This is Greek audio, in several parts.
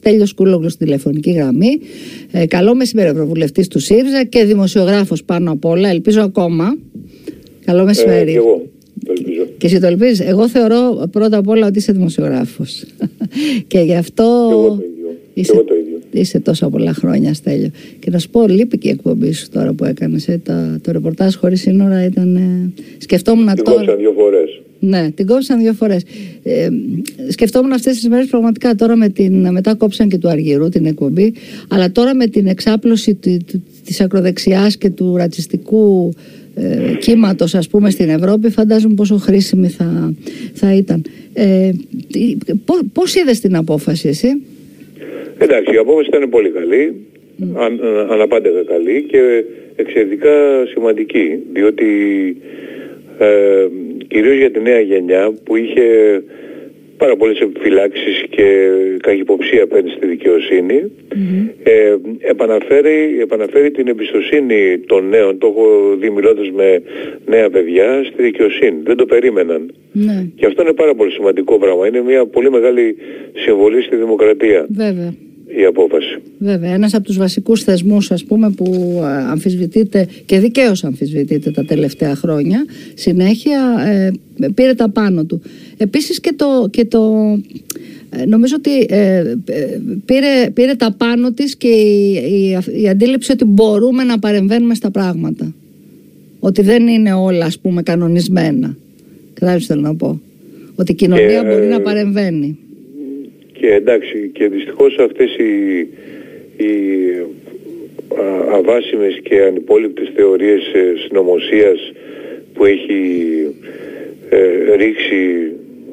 Τέλειος Κούλογλου στη τηλεφωνική γραμμή. Ε, καλό μεσημέρι, Ευρωβουλευτής του ΣΥΡΙΖΑ και δημοσιογράφος πάνω απ' όλα. Ελπίζω ακόμα. Καλό μεσημέρι. Ε, και εγώ το ελπίζω. Και εσύ το ελπίζεις. Εγώ θεωρώ πρώτα απ' όλα ότι είσαι δημοσιογράφος. και γι' αυτό. Και εγώ το ίδιο. Είσαι, Και εγώ το ίδιο. είσαι τόσα πολλά χρόνια, Στέλιο. Και να σου πω, λείπει και η εκπομπή σου τώρα που έκανες. Ε, το, το ρεπορτάζ χωρίς σύνορα ήταν. Ε, σκεφτόμουν Την τώρα. κόψαν δύο φορές. Ναι, την κόψαν δύο φορές. Ε, σκεφτόμουν αυτές τις μέρες πραγματικά τώρα με την. Μετά κόψαν και του Αργυρού την εκπομπή. Αλλά τώρα με την εξάπλωση τη της ακροδεξιάς και του ρατσιστικού ε, κύματος, ας πούμε, στην Ευρώπη, φαντάζομαι πόσο χρήσιμη θα, θα ήταν. Ε, Πώς είδες την απόφαση, εσύ; Εντάξει, η απόφαση ήταν πολύ καλή, αν, αναπάντεχα καλή και εξαιρετικά σημαντική, διότι ε, κυρίως για τη νέα γενιά που είχε πάρα πολλές επιφυλάξεις και καχυποψία απέναντι στη δικαιοσύνη ε, επαναφέρει, επαναφέρει την εμπιστοσύνη των νέων, το έχω δει μιλώντας με νέα παιδιά, στη δικαιοσύνη. Δεν το περίμεναν. Ναι, Και αυτό είναι πάρα πολύ σημαντικό πράγμα. Είναι μια πολύ μεγάλη συμβολή στη δημοκρατία βέβαια. Η απόφαση. Βέβαια, ένας από τους βασικούς θεσμούς ας πούμε που ε, αμφισβητείται και δικαίως αμφισβητείται τα τελευταία χρόνια συνέχεια ε, πήρε τα πάνω του. Επίσης και το, και το ε, νομίζω ότι ε, ε, πήρε, πήρε τα πάνω της και η, η, η αντίληψη ότι μπορούμε να παρεμβαίνουμε στα πράγματα. Ότι δεν είναι όλα ας πούμε κανονισμένα. Κατάλαβες τι θέλω να πω. Ότι η κοινωνία Και, μπορεί να ε, παρεμβαίνει. Και εντάξει, και δυστυχώς αυτές οι, οι α, αβάσιμες και ανυπόλοιπτες θεωρίες ε, συνωμοσίας που έχει ε, ρίξει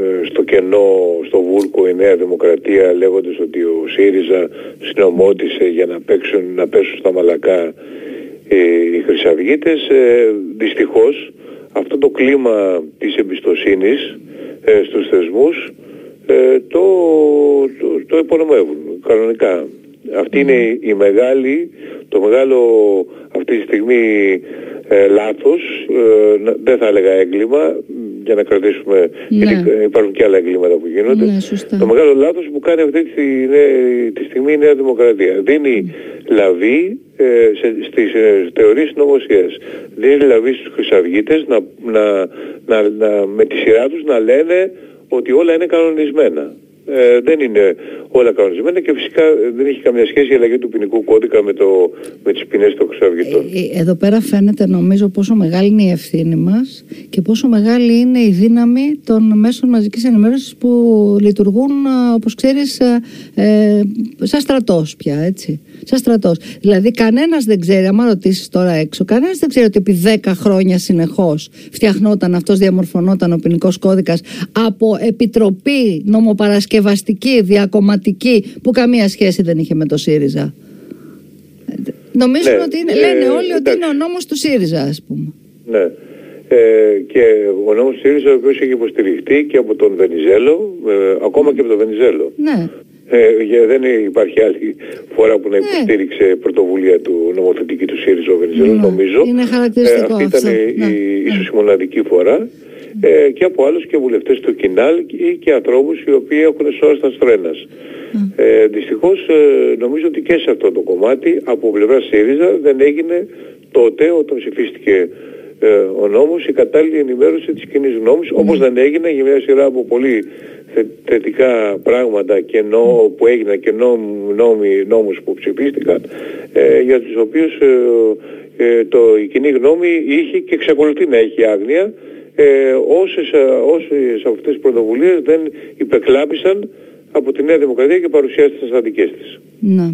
ε, στο κενό, στο βούρκο η Νέα Δημοκρατία λέγοντας ότι ο ΣΥΡΙΖΑ συνομότησε για να, παίξουν, να πέσουν στα μαλακά ε, οι Χρυσαυγίτες ε, δυστυχώς αυτό το κλίμα της εμπιστοσύνης ε, στους θεσμούς ε, το, το, το υπονομεύουν κανονικά. Αυτή είναι η μεγάλη, το μεγάλο αυτή τη στιγμή ε, λάθος, ε, να- δεν θα έλεγα έγκλημα, για να κρατήσουμε, Ναι. γιατί υπάρχουν και άλλα εγκλήματα που γίνονται. Ναι, σωστά. Το μεγάλο λάθος που κάνει αυτή τη, νέα- τη στιγμή η Νέα Δημοκρατία. Δίνει λαβή ε, σε, στις ε, θεωρίες νομοσίας. Δίνει λαβή στους χρυσαυγίτες να, να, να, να, με τη σειρά τους να λένε ότι όλα είναι κανονισμένα. Ε, δεν είναι όλα κανονισμένα και φυσικά ε, δεν έχει καμία σχέση η αλλαγή του ποινικού κώδικα με, το, με τις ποινές των χρυσαυγητών. Ε, Εδώ πέρα φαίνεται νομίζω πόσο μεγάλη είναι η ευθύνη μας και πόσο μεγάλη είναι η δύναμη των μέσων μαζικής ενημέρωσης που λειτουργούν ε, όπως ξέρεις ε, ε, σαν στρατός πια έτσι. Σαν στρατός. Δηλαδή κανένας δεν ξέρει, άμα ρωτήσεις τώρα έξω, κανένας δεν ξέρει ότι επί 10 χρόνια συνεχώς φτιαχνόταν αυτός, διαμορφωνόταν ο ποινικός κώδικας από επιτροπή νομοπαρασκευαστική, διακομματική που καμία σχέση δεν είχε με το ΣΥΡΙΖΑ. Νομίζουν Ναι, ότι είναι, ε, λένε όλοι ότι εντάξει. είναι ο νόμος του ΣΥΡΙΖΑ, ας πούμε. Ναι. Ε, και ο νόμος του ΣΥΡΙΖΑ ο οποίος έχει υποστηριχτεί και από τον Βενιζέλο, ε, ακόμα και από τον Βενιζέλο. Ναι. Ε, για- δεν υπάρχει άλλη φορά που να Ναι. υποστήριξε πρωτοβουλία του νομοθετική του ΣΥΡΙΖΑ ο Βενιζέλος, Ναι. νομίζω. Είναι χαρακτηριστικό αυτή αυτό. ήταν η, Ναι, η- ναι. ίσως η μοναδική φορά. Ε, και από άλλους και βουλευτές του Κινάλ ή και ανθρώπους οι οποίοι έχουν σώσει τα στρένας. Ε, δυστυχώς ε, νομίζω ότι και σε αυτό το κομμάτι από πλευρά ΣΥΡΙΖΑ δεν έγινε τότε όταν ψηφίστηκε ε, ο νόμος η κατάλληλη ενημέρωση της κοινής γνώμης όπως δεν έγινε για μια σειρά από πολύ θε- θετικά πράγματα και νο, που έγιναν και νόμ, νόμοι, νόμους που ψηφίστηκαν ε, για τους οποίους ε, ε, το, η κοινή γνώμη είχε και εξακολουθεί να έχει άγνοια ε, όσες, ε, όσες από αυτές τις πρωτοβουλίες δεν υπεκλάπησαν από τη Νέα Δημοκρατία και παρουσιάστηκαν στα δικές της. Ναι.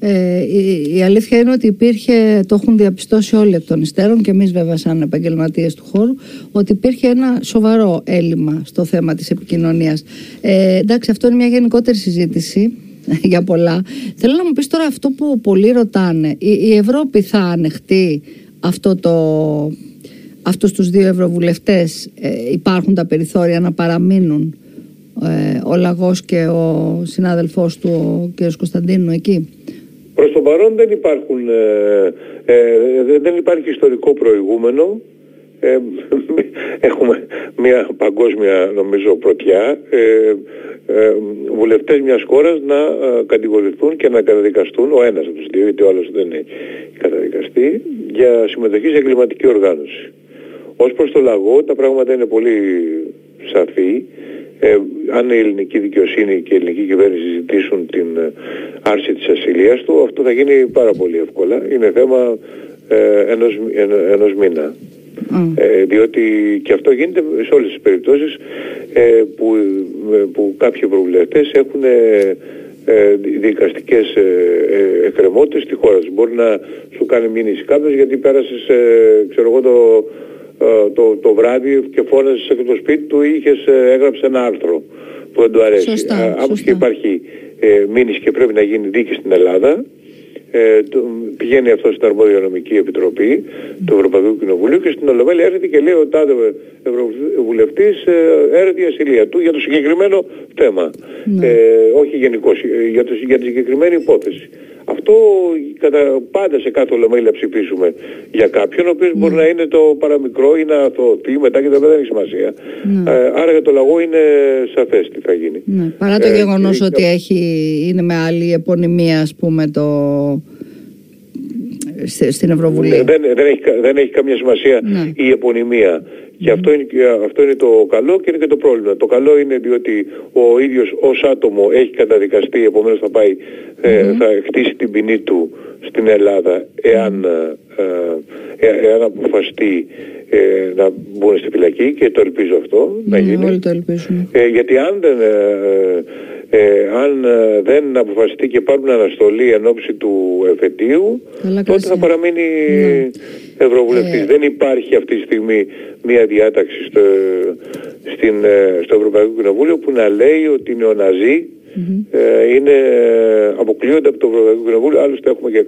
Ε, η, η αλήθεια είναι ότι υπήρχε, το έχουν διαπιστώσει όλοι εκ των υστέρων και εμείς βέβαια σαν επαγγελματίες του χώρου, ότι υπήρχε ένα σοβαρό έλλειμμα στο θέμα της επικοινωνίας. Ε, εντάξει, αυτό είναι μια γενικότερη συζήτηση για πολλά. Θέλω να μου πεις τώρα αυτό που πολλοί ρωτάνε. Η, η Ευρώπη θα ανεχτεί αυτό το, αυτούς τους δύο ευρωβουλευτές. Ε, υπάρχουν τα περιθώρια να παραμείνουν ε, ο Λαγός και ο συνάδελφός του, ο κ. Κωνσταντίνου εκεί; Προς το παρόν δεν υπάρχουν, ε, ε, δεν- δεν υπάρχει ιστορικό προηγούμενο ε, έχουμε μια παγκόσμια νομίζω πρωτιά ε, ε, βουλευτές μιας χώρας να ε, κατηγορηθούν και να καταδικαστούν ο ένας από τους δύο, γιατί ο άλλος δεν είναι καταδικαστεί, για συμμετοχή σε εγκληματική οργάνωση. Ως προς το λαγό τα πράγματα είναι πολύ σαφή. Ε, αν η ελληνική δικαιοσύνη και η ελληνική κυβέρνηση ζητήσουν την ε, άρση της ασυλίας του, αυτό θα γίνει πάρα πολύ εύκολα. Είναι θέμα ε, ενός, ενός μήνα. Ε, διότι και αυτό γίνεται σε όλες τις περιπτώσεις ε, που, που κάποιοι ευρωβουλευτές έχουν ε, δικαστικές ε, εκκρεμότητες στη χώρα τους. Μπορεί να σου κάνει μήνυση κάποιος γιατί πέρασες, ξέρω εγώ, το, το, το βράδυ και φώναζες από το σπίτι του ή είχες, έγραψε ένα άρθρο που δεν του αρέσει. Σωστά, και υπάρχει μήνυση και πρέπει να γίνει δίκη στην Ελλάδα, ε, το, πηγαίνει αυτό στην αρμόδια νομική επιτροπή του Ευρωπαϊκού Κοινοβουλίου και στην Ολομέλεια έρχεται και λέει ο τάδε ευρωβουλευτής ε, έρχεται η ασυλία του για το συγκεκριμένο θέμα. Ναι. Ε, όχι γενικώς, ε, για, για τη συγκεκριμένη υπόθεση. Αυτό κατά, πάντα σε κάθε ολομέλεια ψηφίσουμε για κάποιον ο οποίος μπορεί ναι. να είναι το παραμικρό ή να αθωωθεί μετά και δεν έχει σημασία. Ναι. Ε, άρα για το λαγό είναι σαφές τι θα γίνει. Ναι. Παρά το ε, γεγονός ότι έχει, είναι με άλλη επωνυμία ας πούμε το στην Ευρωβουλή. Ναι, δεν, δεν, έχει, δεν έχει καμία σημασία ναι. η επωνυμία. Και αυτό είναι, αυτό είναι το καλό και είναι και το πρόβλημα. Το καλό είναι διότι ο ίδιος ως άτομο έχει καταδικαστεί, επομένως θα πάει, ε, θα χτίσει την ποινή του στην Ελλάδα εάν, ε, ε, εάν αποφαστεί ε, να μπουν στη φυλακή και το ελπίζω αυτό να γίνει. Όλοι το ελπίζουμε. γιατί αν δεν ε, αν ε, δεν αποφασιστεί και πάρουν αναστολή εν ώψη του εφετείου, τότε θα παραμείνει ναι. Ευρωβουλευτής. Ε. Δεν υπάρχει αυτή τη στιγμή μια διάταξη στο, στην, ε, στο Ευρωπαϊκό Κοινοβούλιο που να λέει ότι οι νεοναζί ε, είναι, αποκλείονται από το Ευρωπαϊκό Κοινοβούλιο. Άλλωστε έχουμε και,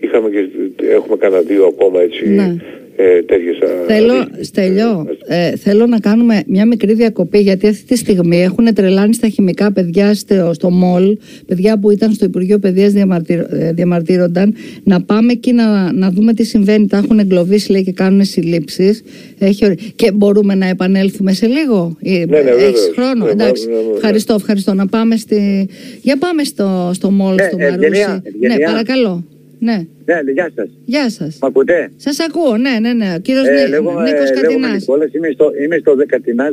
είχαμε και, έχουμε κανένα δύο ακόμα έτσι ναι ε, τέτοιες Θέλω, Στέλιο, ε, θέλω να κάνουμε μια μικρή διακοπή γιατί αυτή τη στιγμή έχουν τρελάνει στα χημικά παιδιά στο, στο ΜΟΛ, παιδιά που ήταν στο Υπουργείο Παιδείας ε, διαμαρτύρονταν, να πάμε εκεί να, να δούμε τι συμβαίνει. Τα έχουν εγκλωβίσει λέει και κάνουν συλλήψεις. Έχει, και μπορούμε να επανέλθουμε σε λίγο; Ε, ναι, ναι, Έχεις χρόνο; Ναι, Εντάξει. Ναι, ναι, ναι, ευχαριστώ, ευχαριστώ. Να πάμε στη... Για πάμε στο, στο ΜΟΛ, ναι, στο Μαρούσι. Ναι, παρακαλώ. Ναι. Ναι, γεια σας. Γεια σας. Μ' ακούτε; Σας ακούω, ναι, ναι, ναι. Ο κύριος ε, Νίκος Κατινάς. Είμαι στο, είμαι στο Δεκατινά,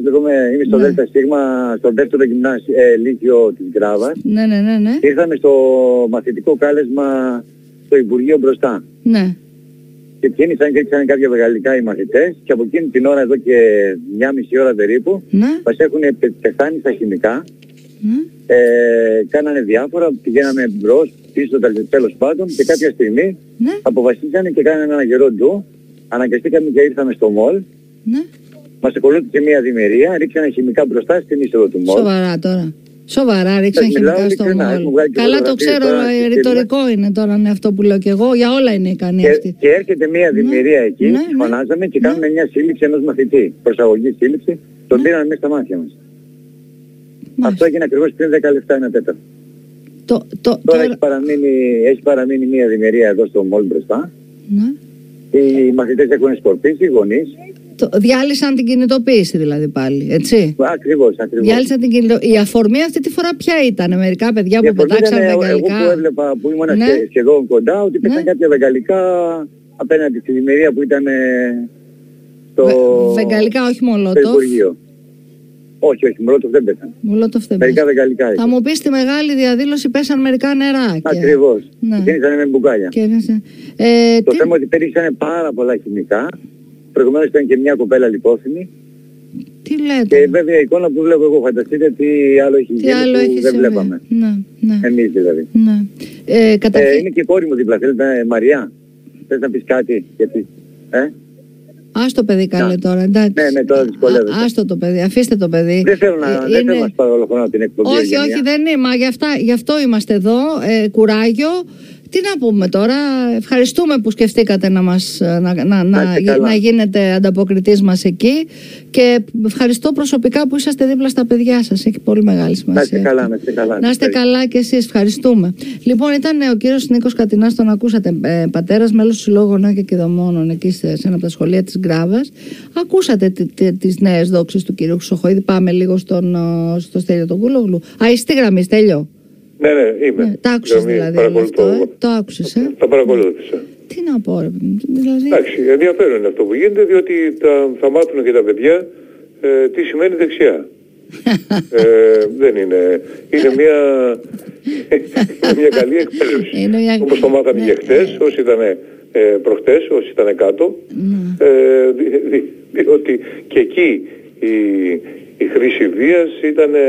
είμαι στο ναι. Δέλτα Σίγμα, στο δεύτερο γυμνάσιο ε, Λύκειο της Γκράβα. Ναι, ναι, ναι, ναι. Ήρθαμε στο μαθητικό κάλεσμα στο Υπουργείο μπροστά. Ναι. Και κίνησαν και έξανε κάποια μεγαλικά οι μαθητές και από εκείνη την ώρα εδώ και μια μισή ώρα περίπου ναι. μας έχουν πεθάνει στα χημικά. Ναι. Ε, κάνανε διάφορα, πηγαίναμε μπρος, πίσω τέλος πάντων και κάποια στιγμή ναι. αποφασίσανε και κάνανε ένα γερό ντου. Αναγκαστήκαμε και ήρθαμε στο μολ. Ναι. Μας ακολούθησε μια διμερία, ρίξανε χημικά μπροστά στην είσοδο του μολ. Σοβαρά τώρα. Σοβαρά ρίξανε χημικά στο μολ. Καλά το ξέρω, τώρα, ρητορικό είναι τώρα ναι, αυτό που λέω και εγώ. Για όλα είναι ικανή και, αυτή. Και έρχεται μια ναι. δημιουργία εκεί, ναι, ναι, φωνάζαμε και κάνουμε μια σύλληψη ενός μαθητή. Προσαγωγή σύλληψη. Τον ναι. πήραμε μέσα στα μάτια μας. Αυτό έγινε ακριβώς πριν 10 λεπτά ένα τέταρτο. Το, το, τώρα, τώρα... Έχει, παραμείνει, έχει παραμείνει μια δημιουργία εδώ στο μόλ μπροστά. Ναι. Οι μαθητές έχουν σκορπίσει, οι γονείς. Το, διάλυσαν την κινητοποίηση δηλαδή πάλι, έτσι. Ακριβώς, ακριβώς. Διάλυσαν την κινητοποίηση. Η αφορμή αυτή τη φορά ποια ήταν, μερικά παιδιά που πετάξαν βεγγαλικά. Εγώ που έβλεπα που ήμουν ναι. σχεδόν κοντά, ότι υπήρχαν ναι. κάποια βεγγαλικά απέναντι στη δημιουργία που ήταν στο... Βεγγαλικά, όχι μόνο το. Όχι, όχι, Μολότοφ δεν πέσανε. Μολότοφ δεν Μερικά γαλλικά. Θα μου πεις στη μεγάλη διαδήλωση πέσαν μερικά νερά. Ακριβώς. Ναι. Κίνησαν με μπουκάλια. Ε, το τι... θέμα ότι πέρυσαν πάρα πολλά χημικά. Προηγουμένως ήταν και μια κοπέλα λιπόθυμη. Τι λέτε; Και βέβαια η εικόνα που βλέπω εγώ, φανταστείτε τι άλλο έχει γίνει άλλο που έχει δεν βλέπαμε. Ναι, ναι. Εμείς δηλαδή. Ναι. Ε, καταρχήν... ε, είναι και η κόρη μου δίπλα. Θέλετε, Μαριά, θες να πεις κάτι, γιατί... Ε; Άστο παιδί καλέ τώρα, εντάξει. Ναι, ναι, τώρα δυσκολεύεται. Άστο το παιδί, αφήστε το παιδί. Δεν θέλω να, είναι... δεν θέλω να σπαρολοφωνώ την εκπομπή. Όχι, όχι, δεν είναι. Μα γι, αυτά, γι' αυτό είμαστε εδώ. Ε, κουράγιο. Τι να πούμε τώρα, ευχαριστούμε που σκεφτήκατε να, μας, να, να, να, να γίνετε ανταποκριτής μας εκεί και ευχαριστώ προσωπικά που είσαστε δίπλα στα παιδιά σας, έχει πολύ μεγάλη σημασία. Να είστε καλά, να είστε καλά. Να είστε καλά και εσείς, ευχαριστούμε. Λοιπόν, ήταν ο κύριος Νίκος Κατινάς, τον ακούσατε, ε, πατέρας μέλος του Συλλόγου Νέων και Κιδομόνων εκεί σε, ένα από τα σχολεία της Γκράβας. Ακούσατε τις νέες δόξες του κύριου Χρυσοχοίδη, πάμε λίγο στον, στο Στέλιο τον Κούλογλου. Α, είστε γραμμή, Στέλιο. Ναι, ναι, είμαι. Ναι, τα άκουσες δηλαδή αυτό, ε; το άκουσες, ε; Τα παρακολούθησα. Τι να πω, ρε, δηλαδή... Εντάξει, ενδιαφέρον είναι αυτό που γίνεται, διότι τα, θα μάθουν και τα παιδιά ε, τι σημαίνει δεξιά. ε, δεν είναι. Είναι μια, μια καλή εκπαίδευση. Μια... Όπως το μάθανε ναι, και χτες, ναι. όσοι ήταν ε, προχτές, όσοι ήταν κάτω. Ναι. Ε, διότι και εκεί η, η χρήση βίας ήταν ε,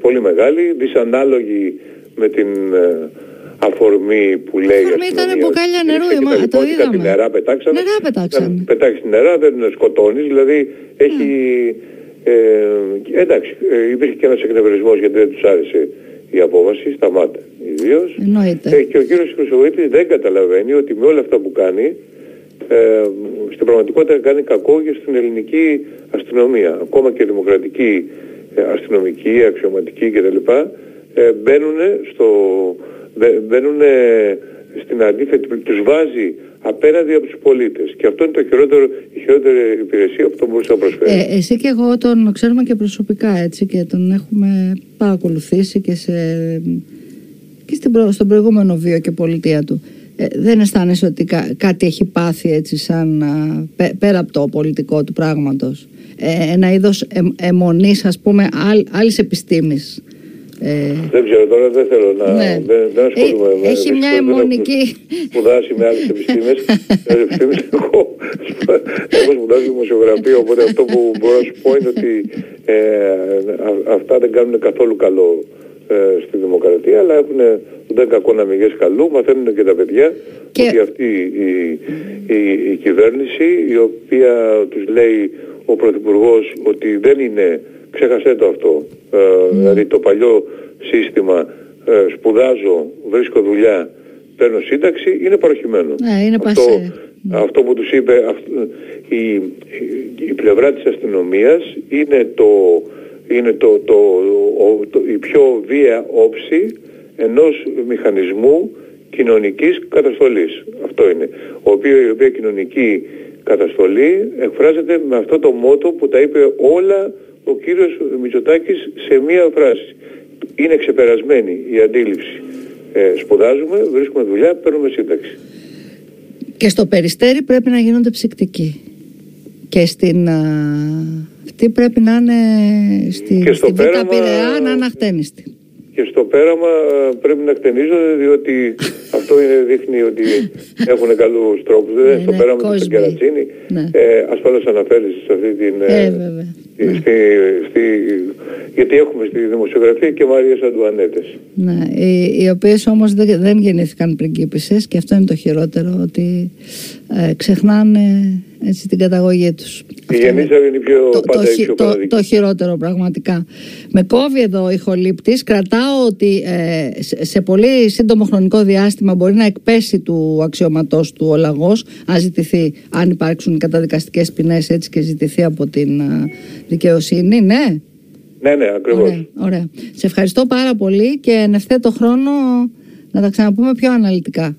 πολύ μεγάλη, δυσανάλογη με την ε, αφορμή που λέει αφορμή ήταν μπουκάλια νερού, μα, το είδαμε. Νερά πετάξαμε. Νερά πετάξαμε. Πετάξεις νερά, δεν σκοτώνεις, δηλαδή έχει... Ε, εντάξει, ε, υπήρχε και ένας εκνευρισμός γιατί δεν τους άρεσε η απόβαση, σταμάτα ιδίως. Ε, και ο κύριος Χρυσοβίτης δεν καταλαβαίνει ότι με όλα αυτά που κάνει ε, στην πραγματικότητα κάνει κακό και στην ελληνική αστυνομία. Ακόμα και δημοκρατική ε, αστυνομική, αξιωματική κτλ. Ε, μπαίνουν, στο, μπαίνουν στην αντίθετη, τους βάζει απέναντι από τους πολίτες. Και αυτό είναι το χειρότερο, η χειρότερη υπηρεσία που το μπορούσε να προσφέρει. Ε, εσύ και εγώ τον ξέρουμε και προσωπικά έτσι και τον έχουμε παρακολουθήσει και, σε, και στην, στον προηγούμενο βίο και πολιτεία του. Ε, δεν αισθάνεσαι ότι κάτι έχει πάθει έτσι σαν πέρα από το πολιτικό του πράγματος ε, ένα είδος ε, αιμονής ας πούμε άλλ, άλλης επιστήμης ε, δεν ξέρω τώρα, δεν θέλω να. Ναι. Δεν, δεν ασχολούμαι με Έχει μια αιμονική. Σπουδάσει με άλλες επιστήμες. εγώ, έχω σπουδάσει δημοσιογραφία, οπότε αυτό που μπορώ να σου πω είναι ότι ε, αυτά δεν κάνουν καθόλου καλό ε, στη δημοκρατία, αλλά έχουν δεν κακό να μην καλού, μαθαίνουν και τα παιδιά και... ότι αυτή η, η, η, κυβέρνηση η οποία τους λέει ο Πρωθυπουργός ότι δεν είναι, ξέχασέ το αυτό, ε, δηλαδή το παλιό σύστημα ε, σπουδάζω, βρίσκω δουλειά, παίρνω σύνταξη, είναι παροχημένο. Ναι, είναι αυτό, αυτό που τους είπε η, η πλευρά της αστυνομίας είναι το είναι το, το, το, η πιο βία όψη ενός μηχανισμού κοινωνικής καταστολής. Αυτό είναι. Ο οποίο, η οποία κοινωνική καταστολή εκφράζεται με αυτό το μότο που τα είπε όλα ο κύριος Μητσοτάκης σε μία φράση. Είναι ξεπερασμένη η αντίληψη. Ε, σπουδάζουμε, βρίσκουμε δουλειά, παίρνουμε σύνταξη. Και στο περιστέρι πρέπει να γίνονται ψυκτικοί. Και στην αυτή πρέπει να είναι στη, και στη Β' Πειραιά να είναι αχτένιστη. Και στο πέραμα ε, πρέπει να κτενίζονται διότι αυτό είναι, δείχνει ότι έχουν καλούς τρόπους. Ναι, στο ναι, πέραμα στην Κερατσίνη ναι. ε, ασφαλώς αναφέρεις σε αυτή την... Ε, βέβαια. Ναι. Στη, στη, γιατί έχουμε στη δημοσιογραφία και Μαρίες Αντουανέτες. Ναι, οι, οι οποίες όμως δεν, δεν γεννήθηκαν πριγκίπισσες και αυτό είναι το χειρότερο ότι ε, ξεχνάνε έτσι, την καταγωγή τους. Η γεννήσια είναι πιο το, πάντα το, το, το, χειρότερο πραγματικά. Με κόβει εδώ η χολύπτης, κρατάω ότι ε, σε, πολύ σύντομο χρονικό διάστημα μπορεί να εκπέσει του αξιωματός του ο λαγός, αν ζητηθεί, αν υπάρξουν καταδικαστικές ποινές έτσι και ζητηθεί από την ε, δικαιοσύνη, ναι. Ναι, ναι, ακριβώς. Ωραία, ωραία. Σε ευχαριστώ πάρα πολύ και εν ευθέτω χρόνο να τα ξαναπούμε πιο αναλυτικά.